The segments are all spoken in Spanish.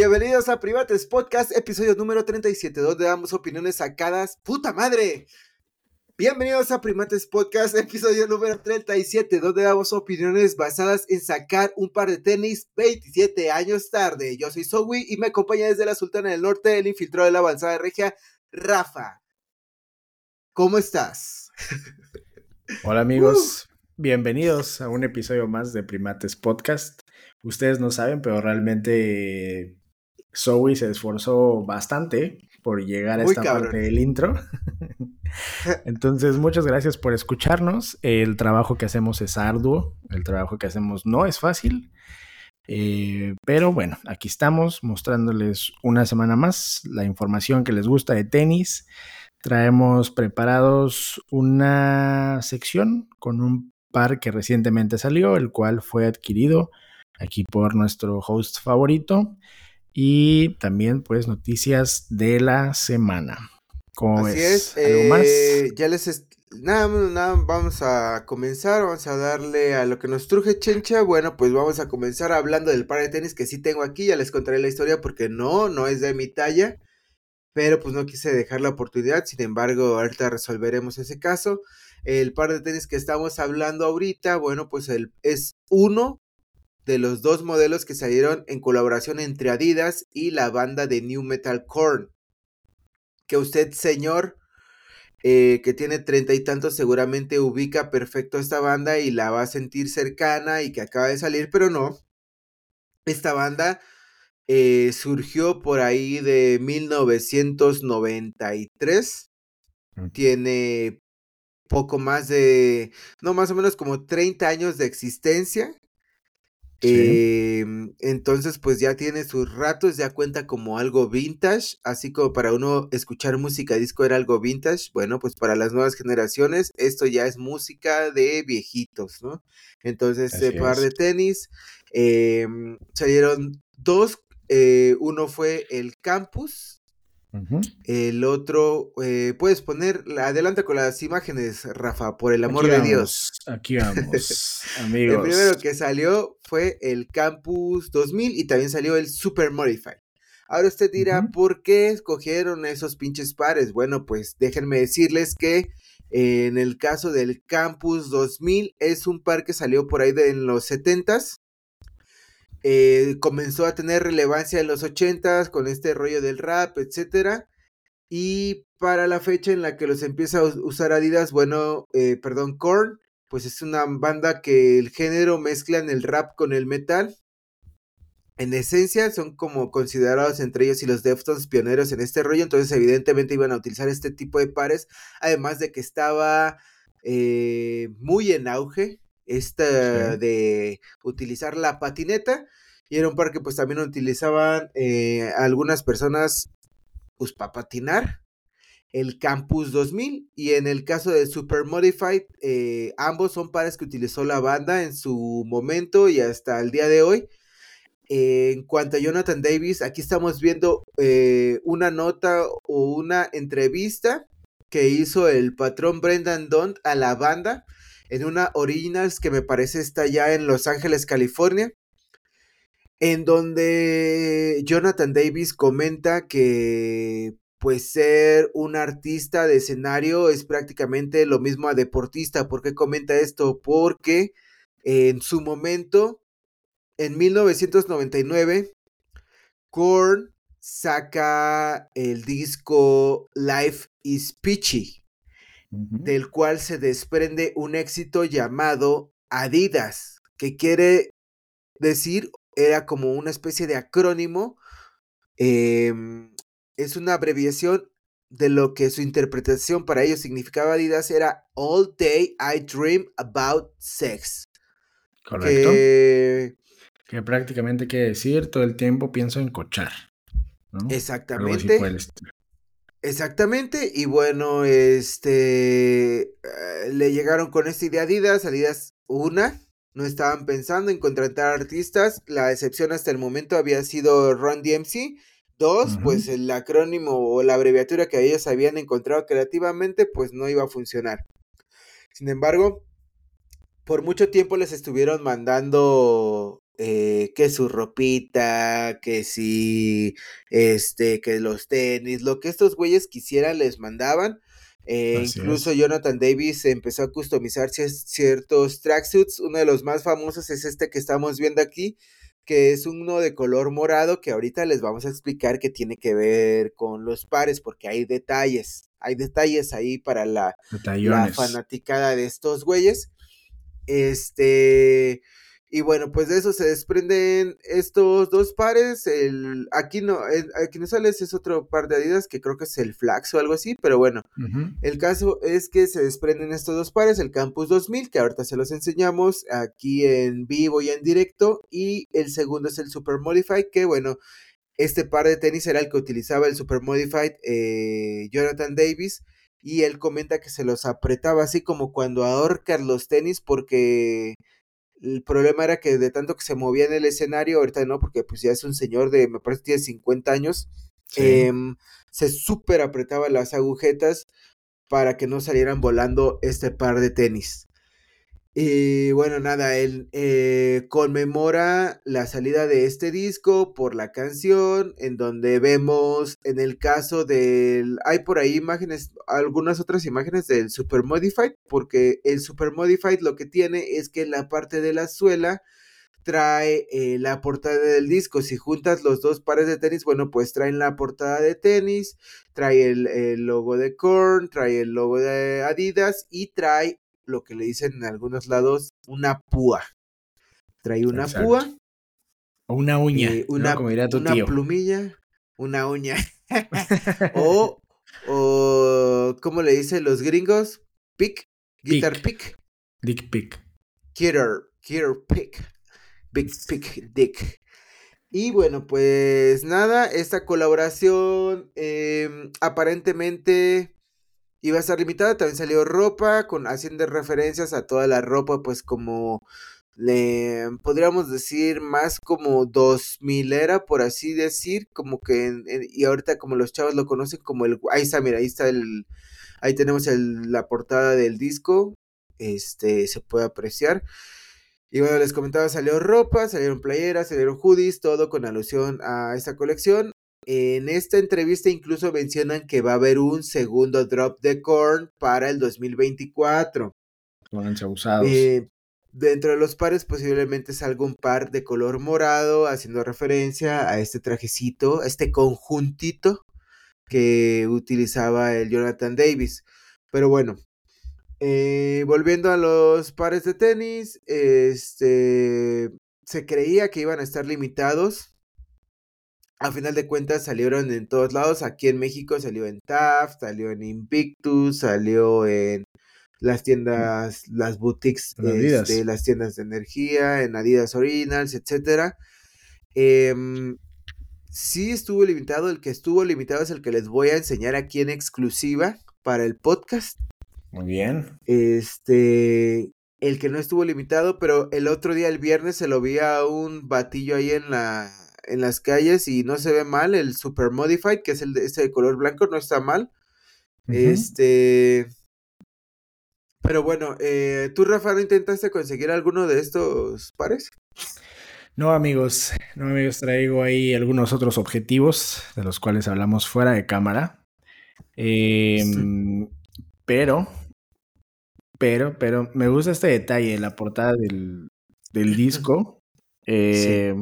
Bienvenidos a Privates Podcast, episodio número 37, donde damos opiniones sacadas. ¡Puta madre! Bienvenidos a Primates Podcast, episodio número 37, donde damos opiniones basadas en sacar un par de tenis 27 años tarde. Yo soy Zoe y me acompaña desde la Sultana del Norte el infiltrado de la avanzada regia, Rafa. ¿Cómo estás? Hola amigos, bienvenidos a un episodio más de Primates Podcast. Ustedes no saben, pero realmente Zoe se esforzó bastante por llegar a esta parte del intro. Entonces, muchas gracias por escucharnos. El trabajo que hacemos es arduo, el trabajo que hacemos no es fácil. Eh, pero bueno, aquí estamos mostrándoles una semana más la información que les gusta de tenis. Traemos preparados una sección con un par que recientemente salió, el cual fue adquirido aquí por nuestro host favorito. Y también, pues, noticias de la semana. ¿Cómo Así es. ¿Algo más? Eh, ya les. Nada, nada, vamos a comenzar. Vamos a darle a lo que nos truje, Chencha. Bueno, pues vamos a comenzar hablando del par de tenis que sí tengo aquí. Ya les contaré la historia porque no, no es de mi talla. Pero pues no quise dejar la oportunidad. Sin embargo, ahorita resolveremos ese caso. El par de tenis que estamos hablando ahorita, bueno, pues el, es uno de los dos modelos que salieron en colaboración entre Adidas y la banda de New Metal Corn. Que usted, señor, eh, que tiene treinta y tantos, seguramente ubica perfecto esta banda y la va a sentir cercana y que acaba de salir, pero no. Esta banda eh, surgió por ahí de 1993. Tiene poco más de, no, más o menos como 30 años de existencia. Em, entonces, pues ya tiene sus ratos, ya cuenta como algo vintage, así como para uno escuchar música disco era algo vintage, bueno, pues para las nuevas generaciones esto ya es música de viejitos, ¿no? Entonces, este par de tenis, em, salieron dos, eh, uno fue el Campus, el otro, eh, puedes poner, adelante con las imágenes, Rafa, por el amor de Dios. Aquí vamos, amigos. El primero que salió fue el Campus 2000 y también salió el Super Modify. Ahora usted dirá, ¿por qué escogieron esos pinches pares? Bueno, pues déjenme decirles que en el caso del Campus 2000 es un par que salió por ahí de en los 70s eh, comenzó a tener relevancia en los 80 con este rollo del rap, etcétera. Y para la fecha en la que los empieza a usar Adidas, bueno, eh, perdón, Korn, pues es una banda que el género mezclan el rap con el metal. En esencia son como considerados entre ellos y los Deftones pioneros en este rollo, entonces evidentemente iban a utilizar este tipo de pares, además de que estaba eh, muy en auge esta de utilizar la patineta y era un par que pues también utilizaban eh, algunas personas pues para patinar el Campus 2000 y en el caso de Super Modified eh, ambos son pares que utilizó la banda en su momento y hasta el día de hoy. En cuanto a Jonathan Davis aquí estamos viendo eh, una nota o una entrevista que hizo el patrón Brendan Dont a la banda en una Originals que me parece está ya en Los Ángeles, California, en donde Jonathan Davis comenta que pues ser un artista de escenario es prácticamente lo mismo a deportista. ¿Por qué comenta esto? Porque en su momento, en 1999, Korn saca el disco Life is Peachy del cual se desprende un éxito llamado Adidas, que quiere decir, era como una especie de acrónimo, em, es una abreviación de lo que su interpretación para ellos significaba Adidas era All Day I Dream About Sex. Correcto. Que, prácticamente quiere decir todo el tiempo pienso en cochar. Exactamente. Exactamente, y bueno, este eh, le llegaron con esta idea a Adidas, Adidas una, no estaban pensando en contratar artistas, la excepción hasta el momento había sido Run DMC, dos, pues el acrónimo o la abreviatura que ellos habían encontrado creativamente, pues no iba a funcionar. Sin embargo, por mucho tiempo les estuvieron mandando eh, que su ropita, que si, este, que los tenis, lo que estos güeyes quisieran les mandaban. Eh, incluso Jonathan Davis empezó a customizar ciertos tracksuits. Uno de los más famosos es este que estamos viendo aquí, que es uno de color morado que ahorita les vamos a explicar que tiene que ver con los pares, porque hay detalles, hay detalles ahí para la, la fanaticada de estos güeyes. Este, y bueno, pues de eso se desprenden estos dos pares. El, aquí no, aquí no sale, es otro par de Adidas que creo que es el Flax o algo así, pero bueno, el caso es que se desprenden estos dos pares, el Campus 2000, que ahorita se los enseñamos aquí en vivo y en directo, y el segundo es el Super Modified, que bueno, este par de tenis era el que utilizaba el Super Modified eh, Jonathan Davis. Y él comenta que se los apretaba así como cuando ahorcan los tenis porque el problema era que de tanto que se movía en el escenario, ahorita no, porque pues ya es un señor de, me parece que tiene 50 años, em, se súper apretaba las agujetas para que no salieran volando este par de tenis. Y bueno, nada, él eh, conmemora la salida de este disco por la canción, en donde vemos, en el caso del, hay por ahí imágenes, algunas otras imágenes del Super Modified, porque el Super Modified lo que tiene es que la parte de la suela trae eh, la portada del disco. Si juntas los dos pares de tenis, bueno, pues traen la portada de tenis, trae el, el logo de Korn, trae el logo de Adidas y trae lo que le dicen en algunos lados una púa. Trae una púa. O una uña. una, una plumilla, una uña. o, o, ¿cómo le dicen los gringos? Pick, guitar pick. Dick pick. Guitar, guitar pick. Big pick dick. Y bueno, pues nada, esta colaboración em, aparentemente iba a estar limitada, también salió ropa, con haciendo referencias a toda la ropa, pues como le podríamos decir más como 2000 era, por así decir, como que, y ahorita como los chavos lo conocen como el, ahí está, mira, ahí está el, ahí tenemos el, la portada del disco, este, se puede apreciar. Y bueno, les comentaba, salió ropa, salieron playeras, salieron hoodies, todo con alusión a esta colección. En esta entrevista incluso mencionan que va a haber un segundo drop de Korn para el 2024. usados. Eh, dentro de los pares posiblemente salga un par de color morado, haciendo referencia a este trajecito, a este conjuntito que utilizaba el Jonathan Davis. Pero bueno, eh, volviendo a los pares de tenis, este, se creía que iban a estar limitados a final de cuentas salieron en todos lados. Aquí en México salió en TAF, salió en Invictus, salió en las tiendas, las boutiques, de este, las tiendas de energía, en Adidas Originals, etcétera. Em, sí estuvo limitado. El que estuvo limitado es el que les voy a enseñar aquí en exclusiva para el podcast. Muy bien. Este, el que no estuvo limitado, pero el otro día, el viernes, se lo vi a un batillo ahí en la en las calles y no se ve mal. El Super Modified, que es el de este de color blanco, no está mal. Este. Pero bueno, eh, ¿tú, Rafa, no intentaste conseguir alguno de estos pares? No, amigos, no, amigos, traigo ahí algunos otros objetivos de los cuales hablamos fuera de cámara. Em, pero, pero, pero, me gusta este detalle, la portada del, del disco. Eh,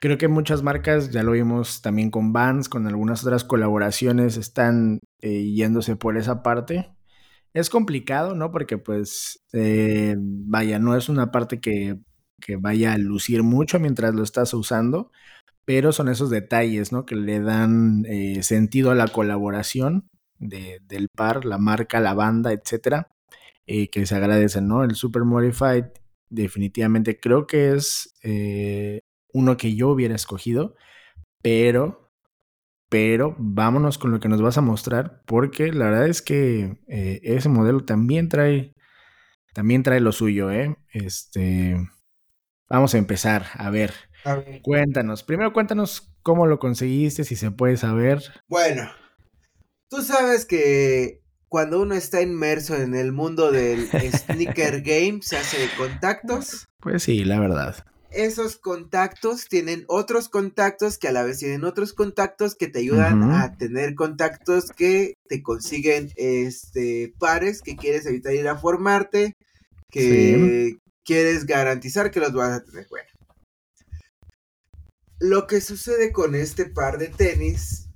Creo que muchas marcas, ya lo vimos también con Vans, con algunas otras colaboraciones, están eh, yéndose por esa parte. Es complicado, ¿no? Porque pues, eh, vaya, no es una parte que, vaya a lucir mucho mientras lo estás usando, pero son esos detalles, ¿no? Que le dan eh, sentido a la colaboración del par, la marca, la banda, etcétera, que se agradecen, ¿no? El Super Modified definitivamente creo que es uno que yo hubiera escogido, pero, pero vámonos con lo que nos vas a mostrar, porque la verdad es que eh, ese modelo también trae, también trae lo suyo, ¿eh? Este, vamos a empezar, a ver, cuéntanos, primero cuéntanos cómo lo conseguiste, si se puede saber. Bueno, tú sabes que cuando uno está inmerso en el mundo del sneaker game, se hace de contactos. Pues sí, la verdad. Esos contactos tienen otros contactos que a la vez tienen otros contactos que te ayudan a tener contactos que te consiguen este pares que quieres evitar ir a formarte, que quieres garantizar que los vas a tener. Bueno. Lo que sucede con este par de tenis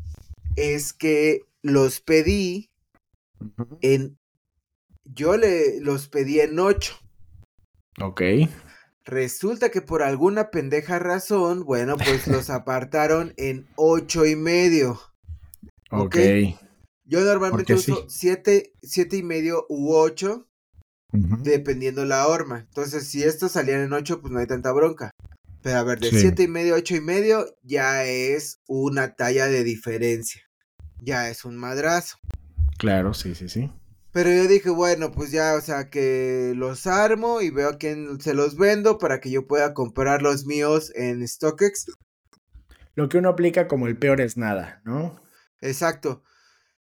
es que los pedí en yo le los pedí en 8. Ok. Resulta que por alguna pendeja razón, bueno, pues los apartaron en ocho y medio. Ok. Yo normalmente uso siete, siete y medio u ocho, dependiendo la horma. Entonces, si estos salían en ocho, pues no hay tanta bronca. Pero a ver, de siete y medio a ocho y medio, ya es una talla de diferencia. Ya es un madrazo. Claro, sí, sí, sí. Pero yo dije, bueno, pues ya, o sea, que los armo y veo a quién se los vendo para que yo pueda comprar los míos en StockX. Lo que uno aplica como el peor es nada, ¿no? Exacto.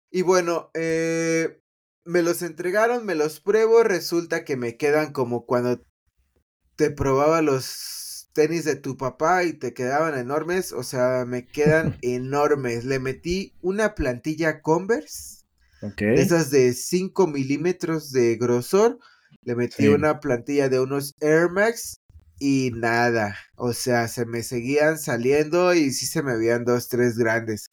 Y bueno, eh, me los entregaron, me los pruebo, resulta que me quedan como cuando te probaba los tenis de tu papá y te quedaban enormes, o sea, me quedan enormes. Le metí una plantilla Converse esas de 5 milímetros de grosor. Le metí una plantilla de unos Air Max y nada. O sea, se me seguían saliendo y sí se me veían dos, tres grandes.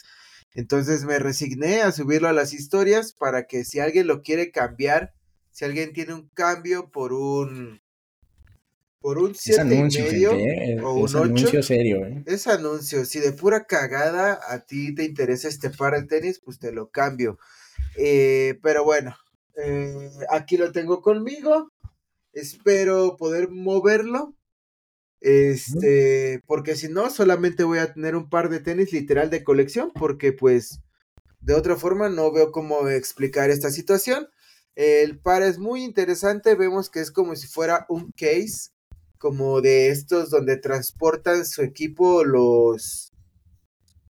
Entonces me resigné a subirlo a las historias para que si alguien lo quiere cambiar, si alguien tiene un cambio por un por un 7 y medio ¿eh? o un 8. anuncio serio, ¿eh? Es anuncio. Si de pura cagada a ti te interesa este par de tenis, pues te lo cambio. Eh, pero bueno, eh, aquí lo tengo conmigo. Espero poder moverlo. Este, porque si no, solamente voy a tener un par de tenis literal de colección, porque pues de otra forma no veo cómo explicar esta situación. El par es muy interesante, vemos que es como si fuera un case, como de estos donde transportan su equipo los,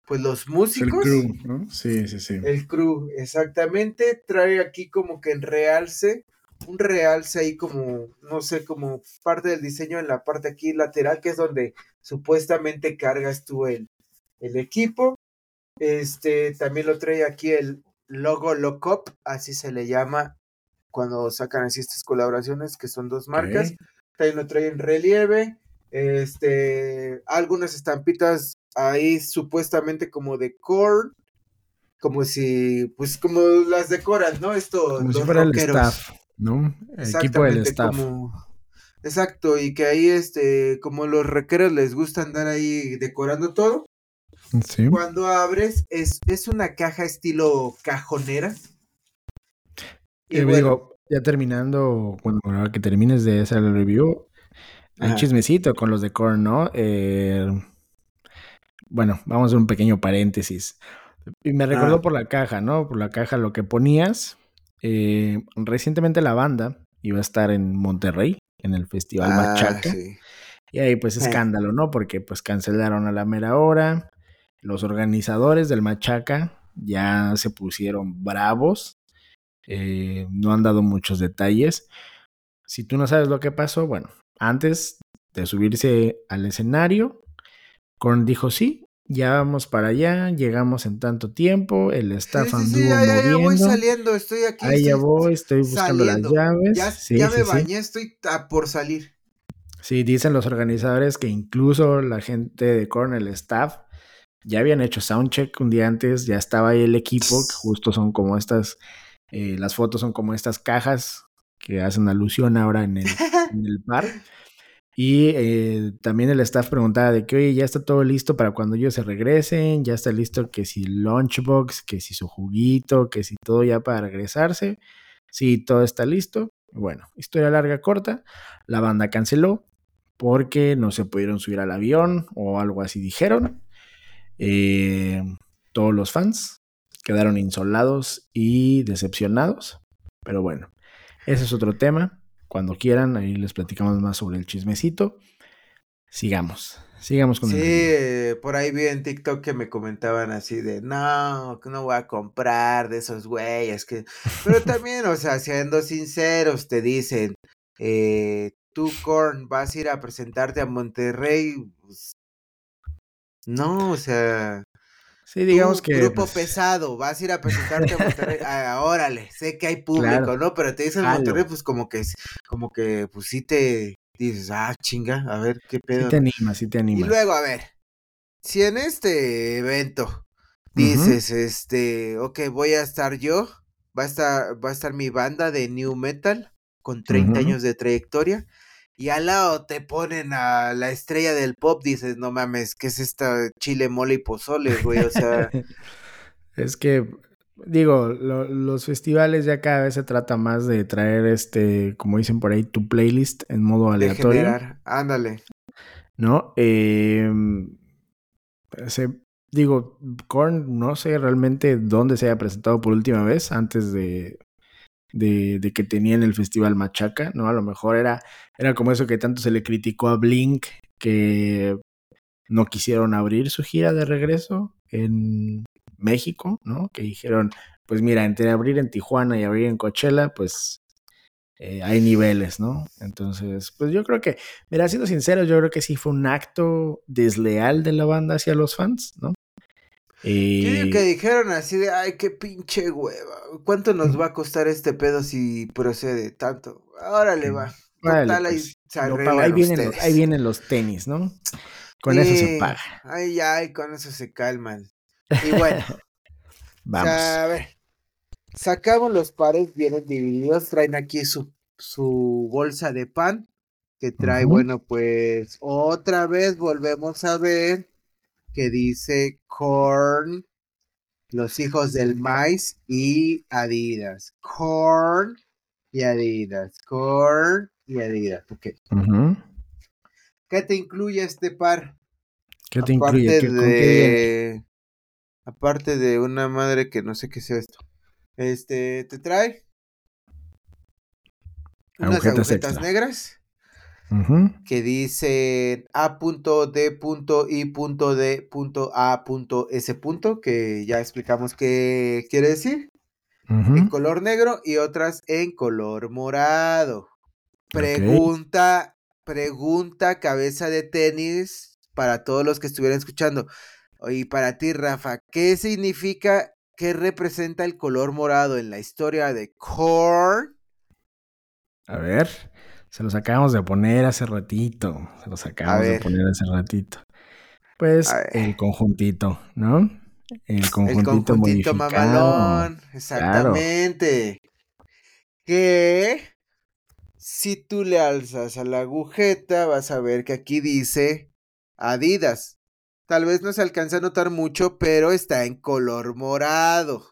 pues los músicos. El crew, ¿no? Sí, sí, sí. El crew, exactamente. Trae aquí como que en realce, un realce ahí como, no sé, como parte del diseño en la parte aquí lateral, que es donde supuestamente cargas tú el, el equipo. Este, también lo trae aquí el logo Lockup, así se le llama cuando sacan así estas colaboraciones, que son dos marcas. También lo trae en relieve. Este, algunas estampitas ahí supuestamente como de corn, como si, pues como las decoran, ¿no? Esto, como si fuera el staff, ¿no? El equipo del staff. exacto, y que ahí, este, como los rockeros les gusta andar ahí decorando todo. Sí. Cuando abres, es, es una caja estilo cajonera. Y eh, digo, ya terminando, bueno, ahora que termines de hacer el review, hay chismecito con los de Korn, ¿no? Eh, bueno, vamos a hacer un pequeño paréntesis. Y me recordó ah. por la caja, ¿no? Por la caja lo que ponías. Eh, recientemente la banda iba a estar en Monterrey, en el Festival ah, Machaca. Y ahí pues escándalo, ¿no? Porque pues cancelaron a la mera hora. Los organizadores del Machaca ya se pusieron bravos. Eh, no han dado muchos detalles. Si tú no sabes lo que pasó, bueno, antes de subirse al escenario, Korn dijo sí, ya vamos para allá, llegamos en tanto tiempo, el staff sí, sí, ya, ya, ya, voy saliendo, estoy aquí. Ahí ya voy, estoy buscando las llaves. Ya, ya me bañé, estoy por salir. Sí, dicen los organizadores que incluso la gente de Korn, el staff, ya habían hecho soundcheck un día antes, ya estaba ahí el equipo, que justo son como estas, eh, las fotos son como estas cajas que hacen alusión ahora en el, en el bar. Y eh, también el staff preguntaba de que, oye, ya está todo listo para cuando ellos se regresen, ya está listo que si lunchbox, que si su juguito, que si todo ya para regresarse. Sí, todo está listo. Bueno, historia larga, corta. La banda canceló porque no se pudieron subir al avión o algo así dijeron. Eh, todos los fans quedaron insolados y decepcionados. Pero bueno, ese es otro tema. Cuando quieran, ahí les platicamos más sobre el chismecito. Sigamos, sigamos con sí, el Sí, por ahí vi en TikTok que me comentaban así de, no, que no voy a comprar de esos güeyes. Que... Pero también, o sea, siendo sinceros, te dicen, eh, tú, Korn, vas a ir a presentarte a Monterrey. Pues, no, o sea. Sí, digamos tú, que. Grupo pues, pesado, vas a ir a presentarte a Monterrey. ah, órale, sé que hay público, Claro. ¿no? Pero te dicen. Monterrey, pues como que, como que, pues sí te dices, ah, chinga, a ver qué sí pedo. te ¿no? animas, sí te Y animas. luego, a ver, si en este evento dices, este, ok, voy a estar yo, va a estar, va a estar mi banda de new metal con 30 Ujú. años de trayectoria. Y al lado te ponen a la estrella del pop, dices, no mames, ¿qué es esta chile, mole y pozole, güey? O sea, es que, digo, lo- los festivales ya cada vez se trata más de traer este, como dicen por ahí, tu playlist en modo de aleatorio. generar, ándale. ¿no? Eh, se- digo, Korn, no sé realmente dónde se haya presentado por última vez antes de, de, de que tenían el festival Machaca, ¿no? A lo mejor era, era como eso que tanto se le criticó a Blink, que no quisieron abrir su gira de regreso en México, ¿no? Que dijeron, pues mira, entre abrir en Tijuana y abrir en Coachella, pues eh, hay niveles, ¿no? Entonces, pues yo creo que, mira, siendo sincero, yo creo que sí fue un acto desleal de la banda hacia los fans, ¿no? Yo digo que dijeron así de, ay, qué pinche hueva. ¿Cuánto nos va a costar este pedo si procede tanto? Órale, va. órale, Total, ahí pues, se lo arreglan pago. ahí, vienen, los- ustedes. ahí vienen los tenis, ¿no? Con eso se paga. Ay, ay, con eso se calman. Y bueno, o Vamos. sea, a ver. Sacamos los pares, vienen divididos, traen aquí su, su bolsa de pan, que trae, bueno, pues otra vez volvemos a ver que dice Korn, los hijos del maíz y Adidas. Korn y Adidas. Korn y Adidas. Ok. Ujú. ¿Qué te incluye este par? ¿Qué te incluye? Aparte ¿Qué, ¿Con qué de. Aparte de una madre que no sé qué sea esto. Este, te trae unas Agujetas agujetas extra. Negras Ujú. que dicen A.D.I.D.A.S. que ya explicamos qué quiere decir, en color negro y otras en color morado. Pregunta, pregunta, cabeza de tenis para todos los que estuvieran escuchando. Y para ti, Rafa, ¿qué significa, qué representa el color morado en la historia de Korn? A ver, se los acabamos de poner hace ratito. Se los acabamos de poner hace ratito. Pues el conjuntito, ¿no? El El conjuntito, conjuntito modificado. mamalón, exactamente. Que si tú le alzas a la agujeta, vas a ver que aquí dice Adidas. Tal vez no se alcanza a notar mucho, pero está en color morado.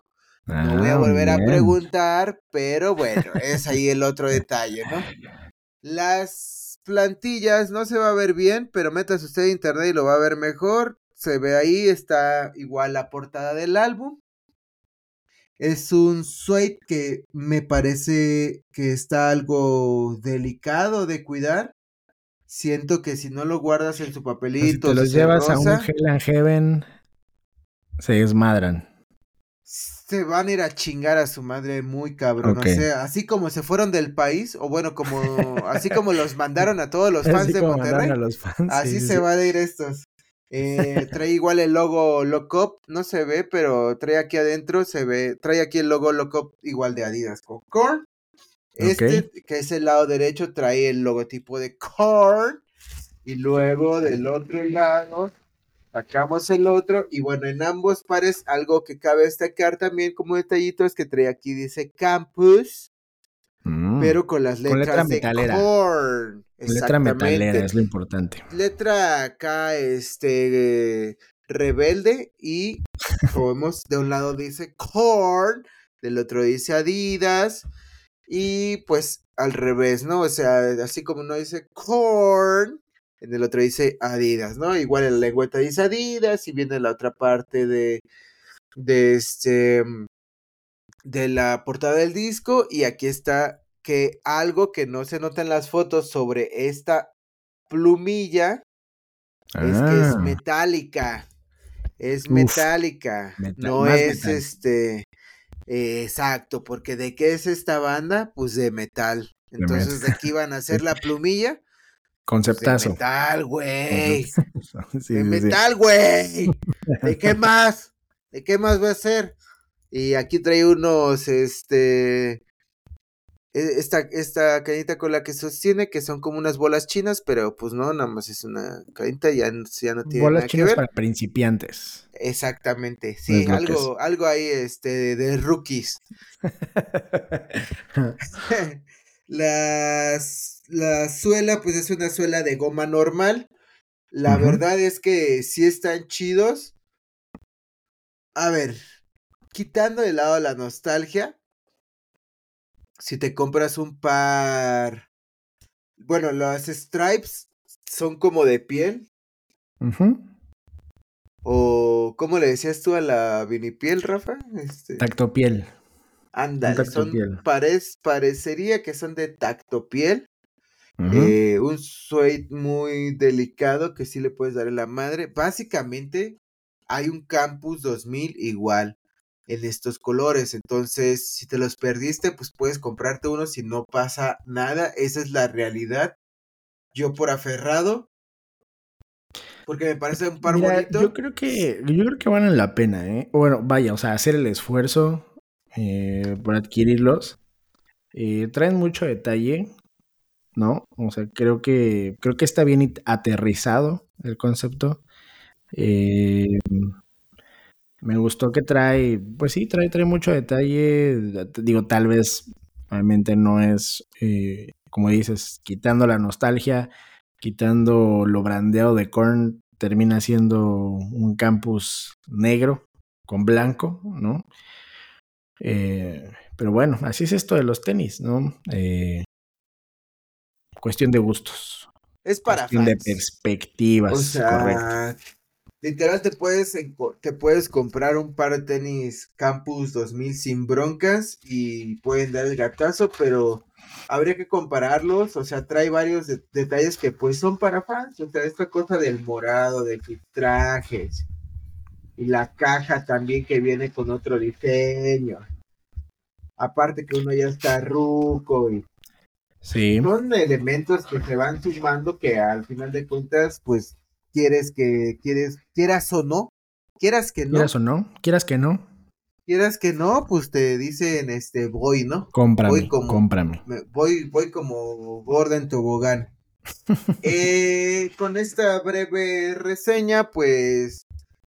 No voy a Ah, volver a preguntar, pero bueno, es ahí el otro detalle, ¿no? Las plantillas no se va a ver bien, pero metas usted a internet y lo va a ver mejor. Se ve ahí, está igual la portada del álbum. Es un suede que me parece que está algo delicado de cuidar. Siento que si no lo guardas en su O sea, si papelito, te los llevas a un Hell and Heaven, se desmadran. Se van a ir a chingar a su madre muy cabrón. Ok. O sea, así como se fueron del país, o bueno, como así como los mandaron a todos los fans Así de Monterrey, mandaron a los fans. así sí, sí, se sí. van a ir estos. Eh, trae igual el logo Lock Up, no se ve, pero trae aquí adentro, se ve, trae aquí el logo Lock Up igual de Adidas con Korn. Este, que es el lado derecho, trae el logotipo de Korn. Y luego del otro lado, sacamos el otro. Y bueno, en ambos pares, algo que cabe destacar también como detallito es que trae aquí, dice Campus, Mm. pero con las Con letras letra de metalera. Korn. Letra metalera es lo importante. Letra acá, este, rebelde. Y como vemos, de un lado dice Korn, del otro dice Adidas. Y pues al revés, ¿no? O sea, así como uno dice Korn, en el otro dice Adidas, ¿no? Igual en la lengüeta dice Adidas y viene la otra parte de, de este, de la portada del disco y aquí está que algo que no se nota en las fotos sobre esta plumilla es que es Ah, metálica. Es Uf, metálica. no es metal. este. eh, exacto, porque ¿de qué es esta banda? Pues de metal. Entonces de aquí van a hacer la plumilla. Conceptazo. de metal, güey. de metal, güey. ¿De qué más? ¿De qué más va a ser? Y aquí trae unos, este, e, esta, esta cañita con la que sostiene, que son como unas bolas chinas, pero pues no, nada más es una cañita, ya, ya no tiene bolas nada chinas que ver. para principiantes. Exactamente, sí, algo, algo ahí este, de rookies. Las, la suela, pues es una suela de goma normal. La verdad es que sí están chidos. A ver, quitando de lado la nostalgia, si te compras un par, bueno, las stripes son como de piel. O, ¿cómo le decías tú a la vinipiel, Rafa? Este... Tactopiel. Ándale, son, parecería que son de tactopiel. eh, un suede muy delicado que sí le puedes dar en la madre. Básicamente, hay un Campus 2000 igual en estos colores. Entonces, si te los perdiste, pues puedes comprarte uno si no pasa nada. Esa es la realidad. Yo por aferrado. Porque me parece un par bonito. Yo creo que, yo creo que valen la pena, ¿eh? Bueno, vaya, o sea, hacer el esfuerzo eh, por adquirirlos. Eh, traen mucho detalle, ¿no? O sea, creo que, creo que está bien aterrizado el concepto. Eh, me gustó que trae, pues sí, trae, trae mucho detalle. Digo, tal vez realmente no es, eh, como dices, quitando la nostalgia, quitando lo brandeado de Korn, termina siendo un campus negro con blanco, ¿no? Eh, pero bueno, así es esto de los tenis, ¿no? Eh, cuestión de gustos. Es para cuestión de perspectivas, o sea, Literal te puedes, te puedes comprar un par de tenis Campus 2000 sin broncas y pueden dar el gatazo, pero habría que compararlos, o sea, trae varios detalles que pues son para fans, o sea, esta cosa del morado, de filtrajes y la caja también que viene con otro diseño. Aparte que uno ya está ruco y sí. son elementos que se van sumando que al final de cuentas pues quieres que, quieres, quieras o no, quieras que no. Quieras o no, quieras que no. Quieras que no, pues te dicen, este, voy, ¿no? Cómprame, voy como, cómprame. Voy, voy como Gordon Tobogán. eh, con esta breve reseña, pues,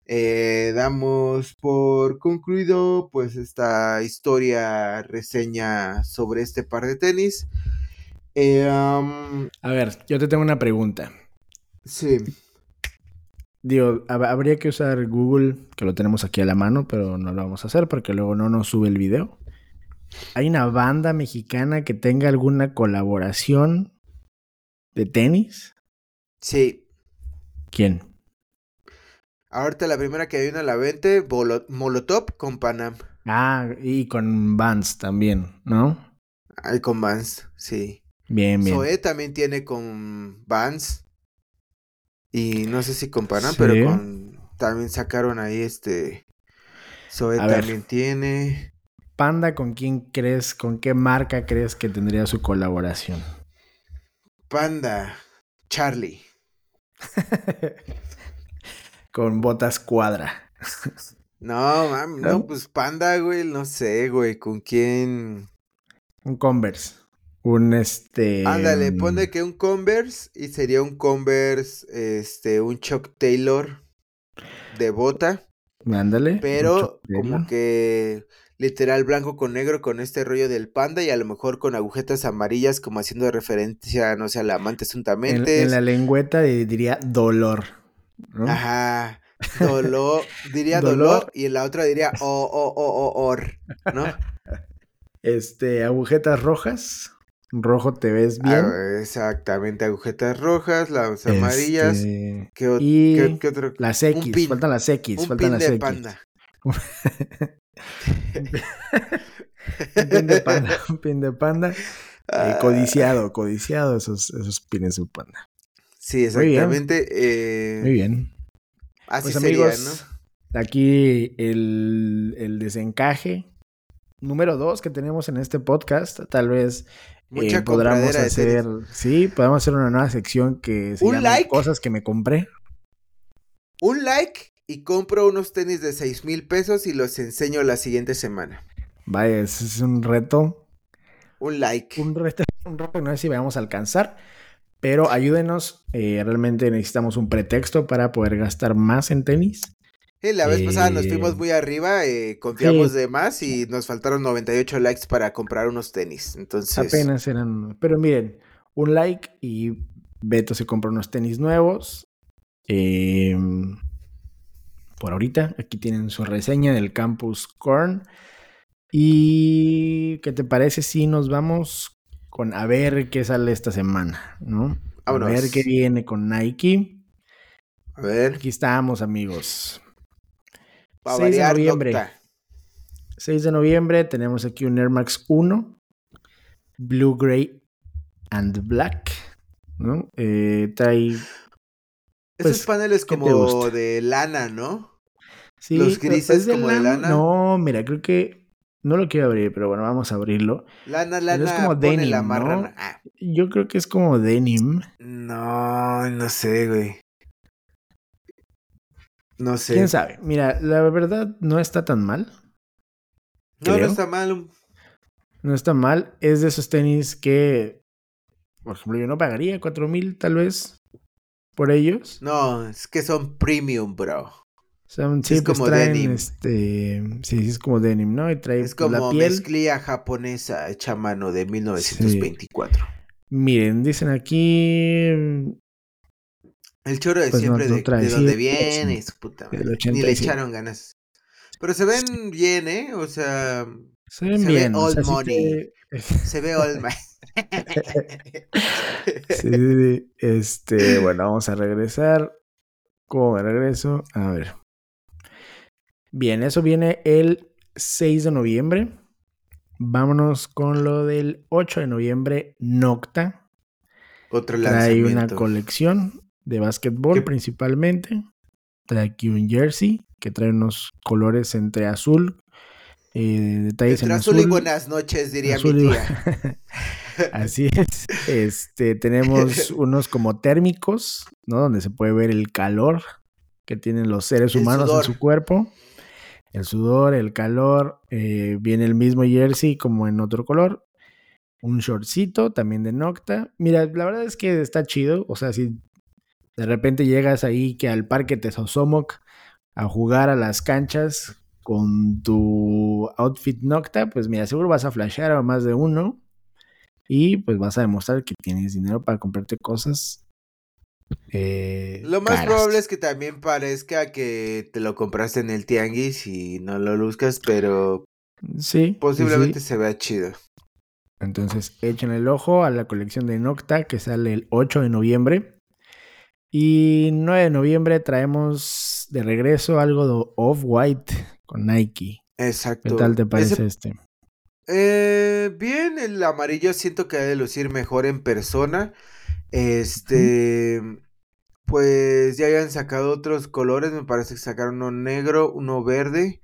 eh, damos por concluido, pues, esta historia, reseña sobre este par de tenis. Eh, A ver, yo te tengo una pregunta. Sí. Digo, habría que usar Google, que lo tenemos aquí a la mano, pero no lo vamos a hacer porque luego no nos sube el video. ¿Hay una banda mexicana que tenga alguna colaboración de tenis? Sí. ¿Quién? Ahorita la primera que viene a la venta, Molotov con Panam. Ah, y con Vans también, ¿no? Ay, con Vans, sí. Bien, bien. Zoe también tiene con Vans. Y no sé si comparan, pero con también sacaron ahí este Zoe también tiene. Panda, ¿con quién crees, con qué marca crees que tendría su colaboración? Panda, Charlie. con botas cuadra. no, mami, no, pues Panda, güey, no sé, güey, ¿con quién? Un Converse. Un este. Ándale, mm, pone que un Converse y sería un Converse, este, un Chuck Taylor de bota. Ándale. Pero como que literal blanco con negro con este rollo del panda y a lo mejor con agujetas amarillas como haciendo referencia, no sé, a la amante suntamente. En, la lengüeta diría dolor. Ajá. Dolor, diría dolor. y en la otra diría o, o, o, o, or, ¿no? Este, agujetas rojas. Rojo te ves bien. Ah, exactamente, agujetas rojas, las amarillas. Este... y otro? Las X, faltan las X, un faltan pin las de X. Panda. un pin de panda, un pin de panda. Eh, codiciado, codiciado esos, esos pines de panda. Sí, exactamente. Muy bien. Eh... Muy bien. Así pues sería, amigos, ¿no? Aquí el, el desencaje número dos que tenemos en este podcast. Tal vez eh, podamos hacer, sí, podemos hacer una nueva sección que se Un like. cosas que me compré. Un like y compro unos tenis de 6 mil pesos y los enseño la siguiente semana. Vaya, ese es un reto, Un like. un reto, un reto que no sé si vamos a alcanzar, pero ayúdenos. eh, realmente necesitamos un pretexto para poder gastar más en tenis. Sí, la vez pasada nos Eh, fuimos muy arriba, eh, confiamos sí. de más y nos faltaron 98 likes para comprar unos tenis. Entonces, Apenas eran. Pero miren, un like y Beto se compra unos tenis nuevos. Eh, por ahorita, aquí tienen su reseña del Campus Corn. ¿Y qué te parece si nos vamos con a ver qué sale esta semana? ¿No? A ver qué viene con Nike. a ver, Aquí estamos, amigos. para 6 de noviembre. Nocta. 6 de noviembre tenemos aquí un Air Max 1, Blue, Gray and Black, ¿no? Eh, trae, Esos Pues, paneles ¿qué te como de lana, ¿no? sí, Los grises ¿es de como de lana? No, mira, creo que no lo quiero abrir, pero bueno, vamos a abrirlo. Lana, Pero es como pone denim, la ¿no? Ah, Yo creo que es como denim. no, no sé, güey. No sé. ¿Quién sabe? Mira, la verdad no está tan mal. No, no está mal. No está mal. Es de esos tenis que, por ejemplo, yo no pagaría cuatro mil tal vez por ellos. No, es que son premium, bro. Sí, sí, es pues como traen, denim. este, sí, sí, es como denim, ¿no? Y trae Es la como piel. mezclilla japonesa hecha mano de 1924. Miren, dicen aquí El choro de Pues siempre no de, trae, de sí, dónde viene, su puta madre. Ni le 87. echaron ganas. Pero se ven bien, ¿eh? O sea, se ven Se ve bien. o old sea, sí money. te- se ve Sí, sí, sí. Este, bueno, vamos a regresar. ¿Cómo me regreso? A ver. Bien, eso viene el 6 de noviembre. Vámonos con lo del 8 de noviembre, Nocta. Otro Trae una lanzamiento. colección de básquetbol principalmente. Trae aquí un jersey que trae unos colores entre azul, eh, detalles Entre en azul azul. y buenas noches, diría azul mi y- tía. Así es. Este, tenemos unos como térmicos, ¿no? Donde se puede ver el calor que tienen los seres El humanos sudor. en su cuerpo. El sudor, el calor. eh, viene el mismo jersey como en otro color. Un shortcito también de Nocta. Mira, la verdad es que está chido. O sea, si de repente llegas ahí que al parque Tesosomoc a jugar a las canchas con tu outfit Nocta, pues mira, seguro vas a flashear a más de uno. Y pues vas a demostrar que tienes dinero para comprarte cosas. Eh, Lo más caras. probable es que también parezca que te lo compraste en el tianguis y no lo luzcas, pero Sí. posiblemente sí. se vea chido. Entonces echen el ojo a la colección de Nocta que sale el 8 de noviembre. Y 9 de noviembre traemos de regreso algo de Off-White con Nike. Exacto. ¿Qué tal te Ese- parece este? Eh, bien, el amarillo siento que ha de lucir mejor en persona. Este, pues ya habían sacado otros colores, me parece que sacaron uno negro, uno verde.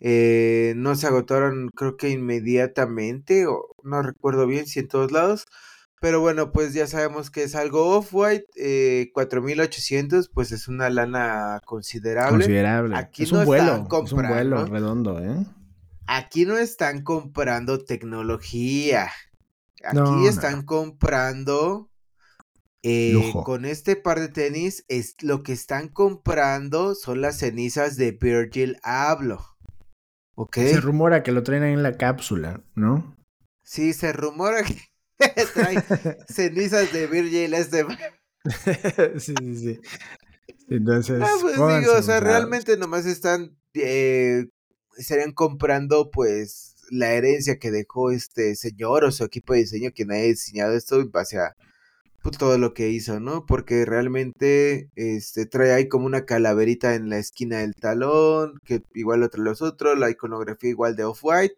Eh, no se agotaron, creo que inmediatamente, o no recuerdo bien si en todos lados. Pero bueno, pues ya sabemos que es algo off-white, eh, 4800, pues es una lana considerable. Considerable. Aquí es no un vuelo. están Es un vuelo redondo, ¿eh? Aquí no están comprando tecnología. Aquí No, no, están comprando. Eh, con este par de tenis, es, lo que están comprando son las cenizas de Virgil Abloh. ¿Ok? Se rumora que lo traen ahí en la cápsula, ¿no? Sí, se rumora que trae cenizas de Virgil este. sí, sí, sí. Entonces, Ah, pues digo, o sea, realmente nomás están. eh, estarían comprando, pues, la herencia que dejó este señor o su equipo de diseño, quien haya diseñado esto en base a todo lo que hizo, ¿no? Porque realmente este, trae ahí como una calaverita en la esquina del talón, que igual lo trae los otros, la iconografía igual de Off-White,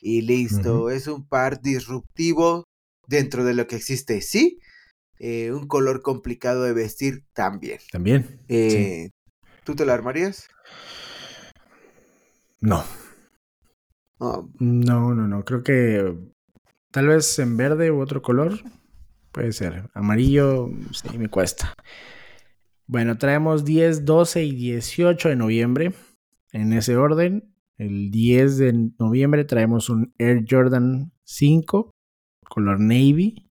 y listo. Es un par disruptivo dentro de lo que existe, sí. Eh, un color complicado de vestir también. También. sí. Eh, ¿Tú te la armarías? No. Oh, No, no, no. Creo que tal vez en verde u otro color. Puede ser. Amarillo, sí, me cuesta. Bueno, traemos 10, 12 y 18 de noviembre. En ese orden. El 10 de noviembre traemos un Air Jordan 5, color navy.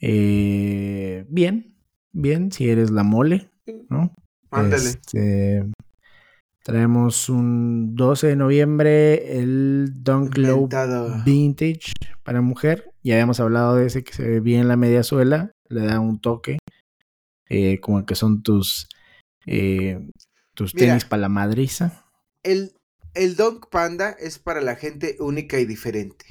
Eh, bien, bien, si eres la mole, ¿no? ándale. Este, traemos un 12 de noviembre el Dunk Low. Vintage para mujer. Ya habíamos hablado de ese que se ve bien en la media suela, le da un toque, eh, como que son tus, eh, tus Mira. tenis para la madriza. El, el Dunk Panda es para la gente única y diferente.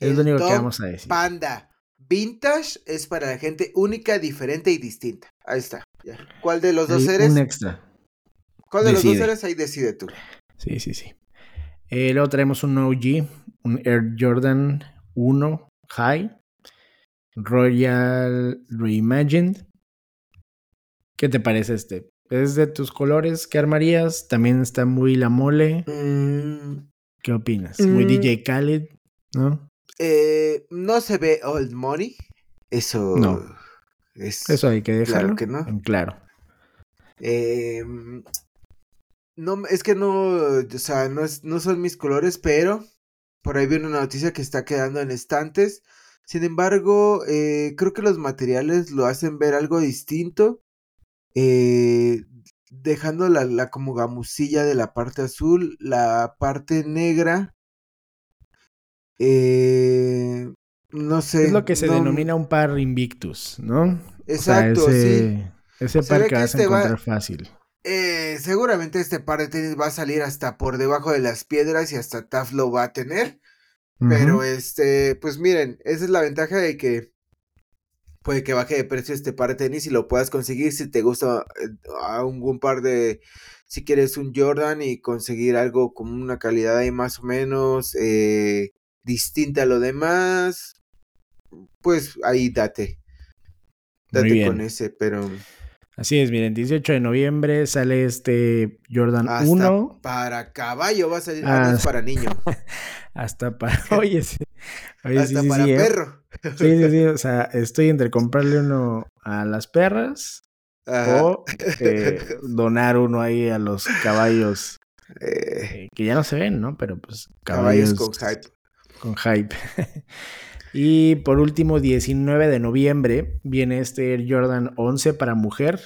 Es lo El único que vamos a decir. Panda Vintage es para la gente única, diferente y distinta. Ahí está. ya. ¿Cuál de los dos eres? Un extra. ¿Cuál de los dos eres? Ahí decide tú. Sí, sí, sí. Eh, luego traemos un OG, un Air Jordan 1 High, Royal Reimagined. ¿Qué te parece este? ¿Es de tus colores? ¿Qué armarías? También está muy la mole. Mm, ¿Qué opinas? Muy Mm. DJ Khaled, ¿no? eh, no se ve old money. Eso No. es. Eso hay que dejarlo. Claro que no. en claro. Eh, no, es que no, o sea, no, es, no son mis colores, pero por ahí viene una noticia que está quedando en estantes. Sin embargo, eh, creo que los materiales lo hacen ver algo distinto, eh, dejando la, la como gamusilla de la parte azul, la parte negra. eh, no sé. Es lo que se no- denomina un par Invictus, ¿no? Exacto, o sea, sí. ese, Ese Se par que que vas a este va- encontrar fácil. Eh, seguramente este par de tenis va a salir hasta por debajo de las piedras y hasta Taf lo va a tener. Pero este, pues miren, esa es la ventaja de que puede que baje de precio este par de tenis y lo puedas conseguir si te gusta eh, a un, un par de, si quieres un Jordan y conseguir algo con una calidad ahí más o menos eh, distinta a lo demás, pues ahí date, date con ese, pero Así es, miren, 18 de noviembre sale este Jordan hasta 1 para caballo va a salir, ah, para niño, hasta para... Oye, sí. Oye, hasta sí, para sí, ¿eh? perro. Sí, sí, sí, o sea, estoy entre comprarle uno a las perras Ajá. o eh, donar uno ahí a los caballos eh, que ya no se ven, ¿no? Pero pues caballos caballos con hype. con hype. Y por último, 19 de noviembre viene este Air Jordan 11 para mujer,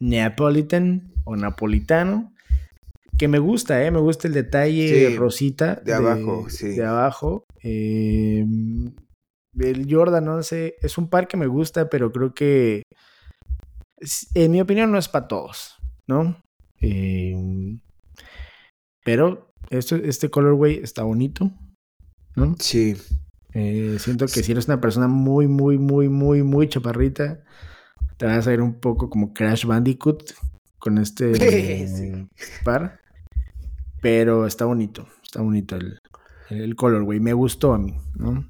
Neapolitan o napolitano, que me gusta, ¿eh? Me gusta el detalle Sí, rosita de abajo, sí. De abajo. Eh, el Jordan 11 es un par que me gusta, pero creo que, en mi opinión, no es para todos, ¿no? Eh, pero esto, este colorway está bonito, ¿no? Sí. Eh, siento que si eres una persona muy, muy, muy, muy, muy chaparrita, te vas a ver un poco como Crash Bandicoot con este Sí. par. Pero está bonito, está bonito el, el colorway. Me gustó a mí, ¿no?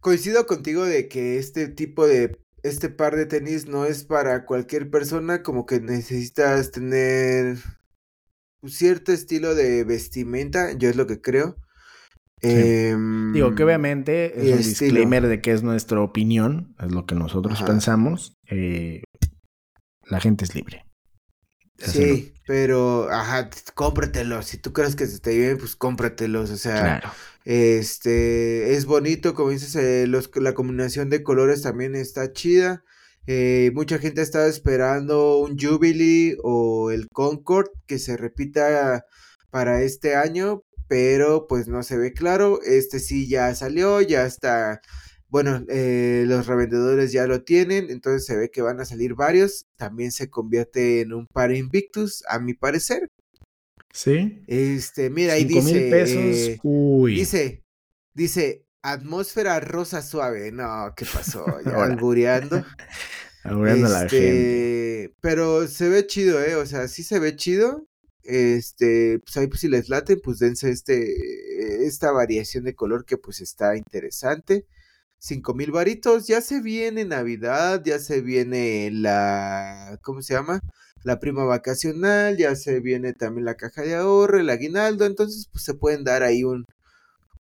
Coincido contigo de que este tipo de, este par de tenis no es para cualquier persona, como que necesitas tener un cierto estilo de vestimenta, yo es lo que creo. Em, Digo que obviamente es un estilo. disclaimer de que es nuestra opinión, es lo que nosotros Ajá. pensamos. Eh, la gente es libre. Sí, pero, ajá, cómpratelos. Si tú crees que se te bien, pues cómpratelos. O sea, Claro. Este, es bonito, como dices, eh, los, la combinación de colores también está chida. Eh, mucha gente estaba esperando un Jubilee o el Concord que se repita para este año, pero pues no se ve claro. Este sí ya salió, ya está. Bueno, eh, los revendedores ya lo tienen, entonces se ve que van a salir varios. También se convierte en un par Invictus, a mi parecer. Sí. Este, mira, ahí dice. mil pesos. eh, Uy. Dice, dice, atmósfera rosa suave. No, ¿qué pasó? Ya albureando. Albureando la gente. Este, pero se ve chido, ¿eh? O sea, sí se ve chido. Este, pues ahí pues si les laten, pues dense este, esta variación de color que pues está interesante. Cinco mil varitos, ya se viene Navidad, ya se viene la, ¿cómo se llama? la prima vacacional, ya se viene también la caja de ahorro, el aguinaldo, entonces pues se pueden dar ahí un,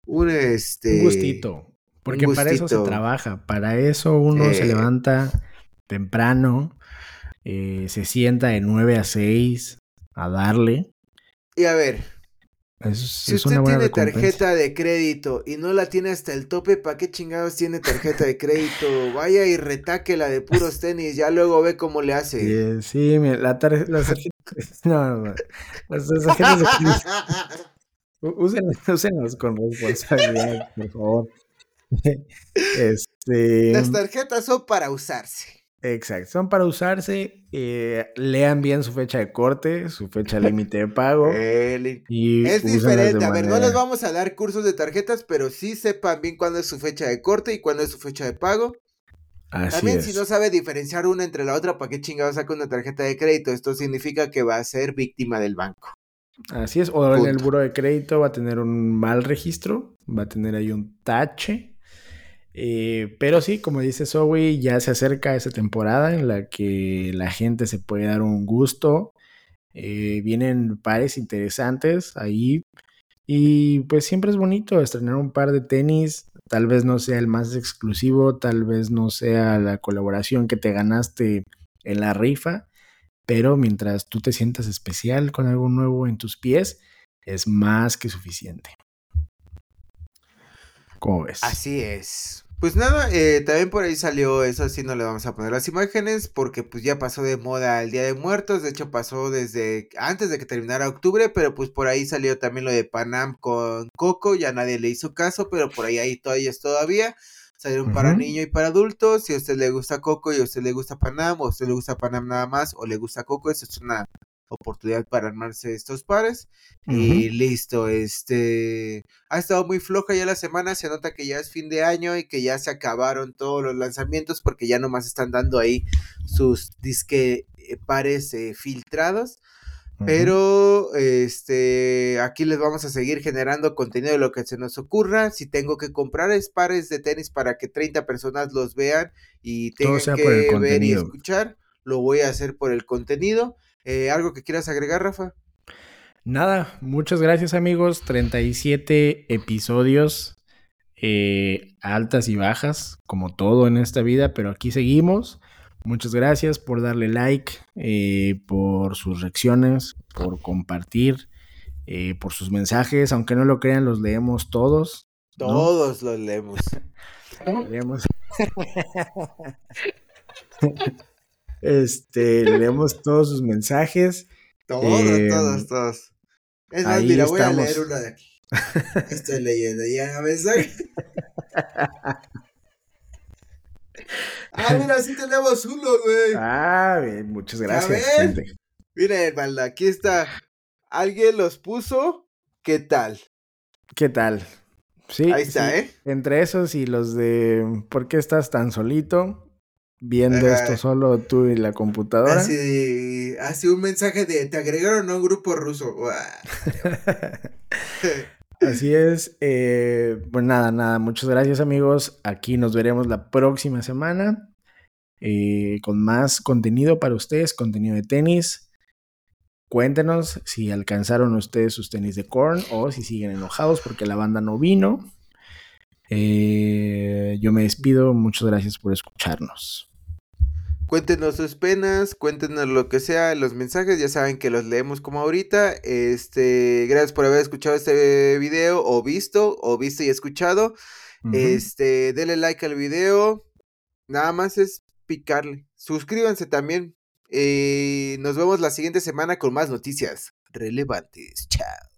un este... Un gustito, porque para eso se trabaja, para eso uno se levanta temprano, eh, se sienta de 9 a 6 a darle. Y a ver, si usted tiene tarjeta de crédito y no la tiene hasta el tope, ¿para qué chingados tiene tarjeta de crédito? Vaya y retáquela de puros tenis, ya luego ve cómo le hace. Sí, la tarjeta. No, no, Las tarjetas de crédito. Úsenlas, con responsabilidad, por favor. Este... Las tarjetas son para usarse. Exacto, son para usarse. Eh, lean bien su fecha de corte, su fecha límite de pago. y es diferente. A ver, no les vamos a dar cursos de tarjetas, pero sí sepan bien cuándo es su fecha de corte y cuándo es su fecha de pago. Así También si no sabe diferenciar una entre la otra, ¿para qué chingados saca una tarjeta de crédito? Esto significa que va a ser víctima del banco. Así es, o en el buro de crédito va a tener un mal registro, va a tener ahí un tache eh, pero sí, como dice Zoe, ya se acerca esa temporada en la que la gente se puede dar un gusto. Eh, vienen pares interesantes ahí. Y pues siempre es bonito estrenar un par de tenis. Tal vez no sea el más exclusivo, tal vez no sea la colaboración que te ganaste en la rifa. Pero mientras tú te sientas especial con algo nuevo en tus pies, es más que suficiente. ¿Cómo ves? Así es. Pues nada, eh, también por ahí salió eso, así no le vamos a poner las imágenes, porque pues ya pasó de moda el Día de Muertos, de hecho pasó desde antes de que terminara octubre, pero pues por ahí salió también lo de Panam con Coco, ya nadie le hizo caso, pero por ahí hay todavía todavía. Salieron para niño y para adultos, si a usted le gusta Coco y a usted le gusta Panam, o a usted le gusta Panam nada más, o le gusta Coco, eso es una oportunidad para armarse estos pares. Y listo, este ha estado muy floja ya la semana, se nota que ya es fin de año y que ya se acabaron todos los lanzamientos porque ya nomás están dando ahí sus disque eh, pares eh, filtrados. Pero este aquí les vamos a seguir generando contenido de lo que se nos ocurra. Si tengo que comprar es pares de tenis para que 30 personas los vean y tengan que ver y escuchar, lo voy a hacer por el contenido. Eh, ¿Algo que quieras agregar, Rafa? Nada, muchas gracias amigos. 37 episodios, eh, altas y bajas, como todo en esta vida, pero aquí seguimos. Muchas gracias por darle like, eh, por sus reacciones, por compartir, por sus mensajes. Aunque no lo crean, los leemos todos. Todos los leemos. leemos. Este, leemos todos sus mensajes. Todos, em, todos, todos. Es más, mira, voy a leer una de aquí. Estoy leyendo ya mensaje. ah, mira, sí tenemos uno, güey. Ah, bien, muchas gracias. Gente. Miren, aquí está. Alguien los puso. ¿Qué tal? ¿Qué tal? Sí. Ahí está, ¿eh? Entre esos y los de ¿Por qué estás tan solito? Viendo esto solo tú y la computadora. Así, así un mensaje de te agregaron a un grupo ruso. así es. Eh, pues nada, nada. Muchas gracias amigos. Aquí nos veremos la próxima semana eh, con más contenido para ustedes, contenido de tenis. Cuéntenos si alcanzaron ustedes sus tenis de corn o si siguen enojados porque la banda no vino. Eh, yo me despido. Muchas gracias por escucharnos. Cuéntenos sus penas, cuéntenos lo que sea, los mensajes, ya saben que los leemos como ahorita. Este, gracias por haber escuchado este video o visto, o visto y escuchado. Este, denle like al video. Nada más es picarle. Suscríbanse también. Y nos vemos la siguiente semana con más noticias relevantes. Chao.